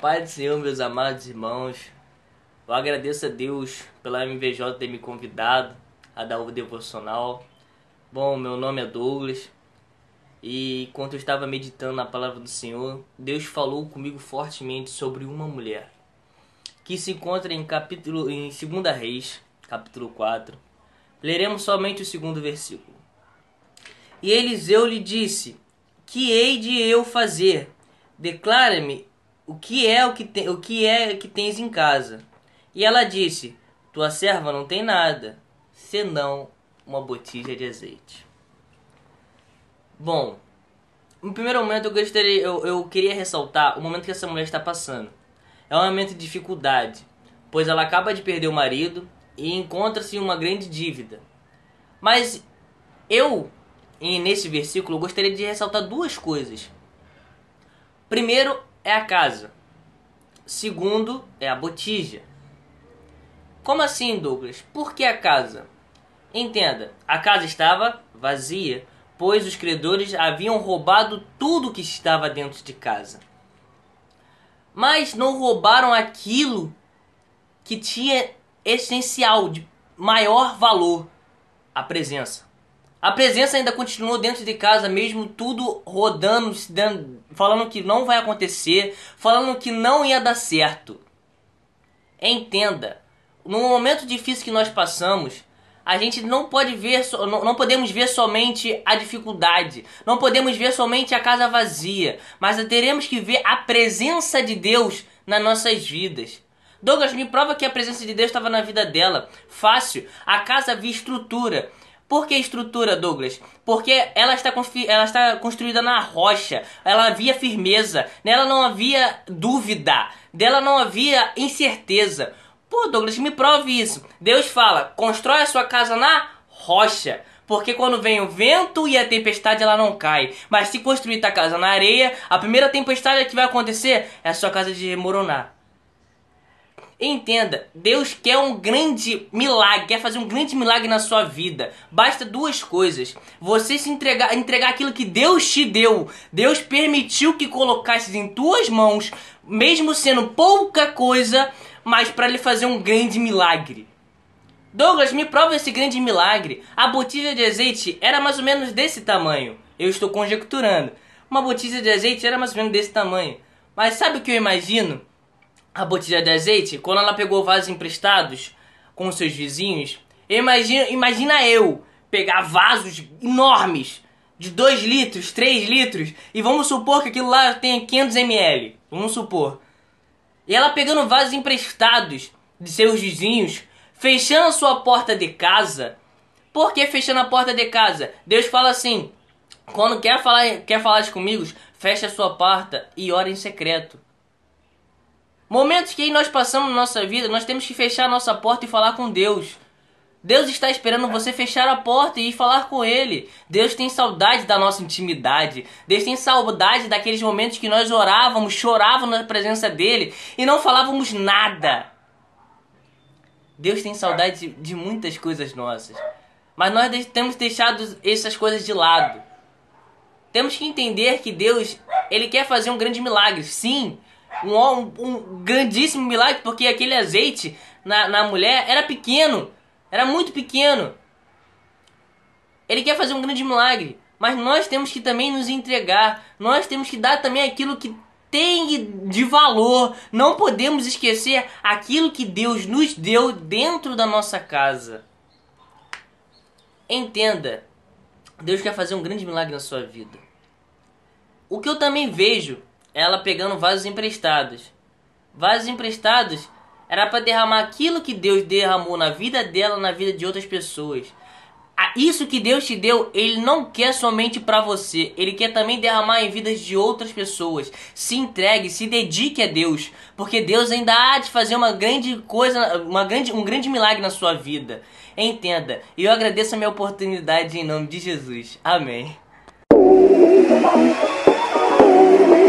paz do Senhor, meus amados irmãos. Eu agradeço a Deus pela MVJ ter me convidado a dar o devocional. Bom, meu nome é Douglas. E enquanto eu estava meditando na palavra do Senhor, Deus falou comigo fortemente sobre uma mulher que se encontra em capítulo em 2 Reis, capítulo 4. Leremos somente o segundo versículo. E Eliseu lhe disse: Que hei de eu fazer? Declara-me o que é o que, te, o que é que tens em casa. E ela disse: Tua serva não tem nada, senão uma botija de azeite. Bom, no primeiro momento eu gostaria, eu, eu queria ressaltar o momento que essa mulher está passando. É um momento de dificuldade, pois ela acaba de perder o marido e encontra-se em uma grande dívida. Mas eu, nesse versículo, gostaria de ressaltar duas coisas. Primeiro é a casa. Segundo é a botija. Como assim, Douglas? Por que a casa? Entenda, a casa estava vazia, pois os credores haviam roubado tudo que estava dentro de casa. Mas não roubaram aquilo que tinha essencial, de maior valor, a presença. A presença ainda continuou dentro de casa, mesmo tudo rodando, falando que não vai acontecer, falando que não ia dar certo. Entenda, no momento difícil que nós passamos, a gente não pode ver, não podemos ver somente a dificuldade, não podemos ver somente a casa vazia, mas teremos que ver a presença de Deus nas nossas vidas. Douglas me prova que a presença de Deus estava na vida dela. Fácil. A casa havia estrutura. Por que estrutura, Douglas? Porque ela está, ela está construída na rocha, ela havia firmeza, nela não havia dúvida, dela não havia incerteza. Pô, Douglas, me prove isso. Deus fala: constrói a sua casa na rocha. Porque quando vem o vento e a tempestade, ela não cai. Mas se construir a casa na areia, a primeira tempestade que vai acontecer é a sua casa de remoronar. Entenda, Deus quer um grande milagre, quer fazer um grande milagre na sua vida. Basta duas coisas: você se entregar, entregar aquilo que Deus te deu. Deus permitiu que colocasses em tuas mãos, mesmo sendo pouca coisa, mas para lhe fazer um grande milagre. Douglas, me prova esse grande milagre. A botija de azeite era mais ou menos desse tamanho. Eu estou conjecturando. Uma botija de azeite era mais ou menos desse tamanho. Mas sabe o que eu imagino? A botija de azeite, quando ela pegou vasos emprestados com seus vizinhos, imagina, imagina eu pegar vasos enormes de 2 litros, 3 litros, e vamos supor que aquilo lá tenha 500 ml, vamos supor. E ela pegando vasos emprestados de seus vizinhos, fechando a sua porta de casa. Por que fechando a porta de casa? Deus fala assim: quando quer falar, quer falar comigo, fecha a sua porta e ora em secreto. Momentos que nós passamos na nossa vida, nós temos que fechar a nossa porta e falar com Deus. Deus está esperando você fechar a porta e falar com Ele. Deus tem saudade da nossa intimidade. Deus tem saudade daqueles momentos que nós orávamos, chorávamos na presença dEle e não falávamos nada. Deus tem saudade de muitas coisas nossas. Mas nós temos deixado essas coisas de lado. Temos que entender que Deus, Ele quer fazer um grande milagre. Sim, um, um grandíssimo milagre, porque aquele azeite na, na mulher era pequeno, era muito pequeno. Ele quer fazer um grande milagre, mas nós temos que também nos entregar, nós temos que dar também aquilo que tem de valor. Não podemos esquecer aquilo que Deus nos deu dentro da nossa casa. Entenda, Deus quer fazer um grande milagre na sua vida. O que eu também vejo ela pegando vasos emprestados. Vasos emprestados era para derramar aquilo que Deus derramou na vida dela, na vida de outras pessoas. Isso que Deus te deu, Ele não quer somente para você, Ele quer também derramar em vidas de outras pessoas. Se entregue, se dedique a Deus, porque Deus ainda há de fazer uma grande coisa, uma grande, um grande milagre na sua vida. Entenda, e eu agradeço a minha oportunidade em nome de Jesus. Amém.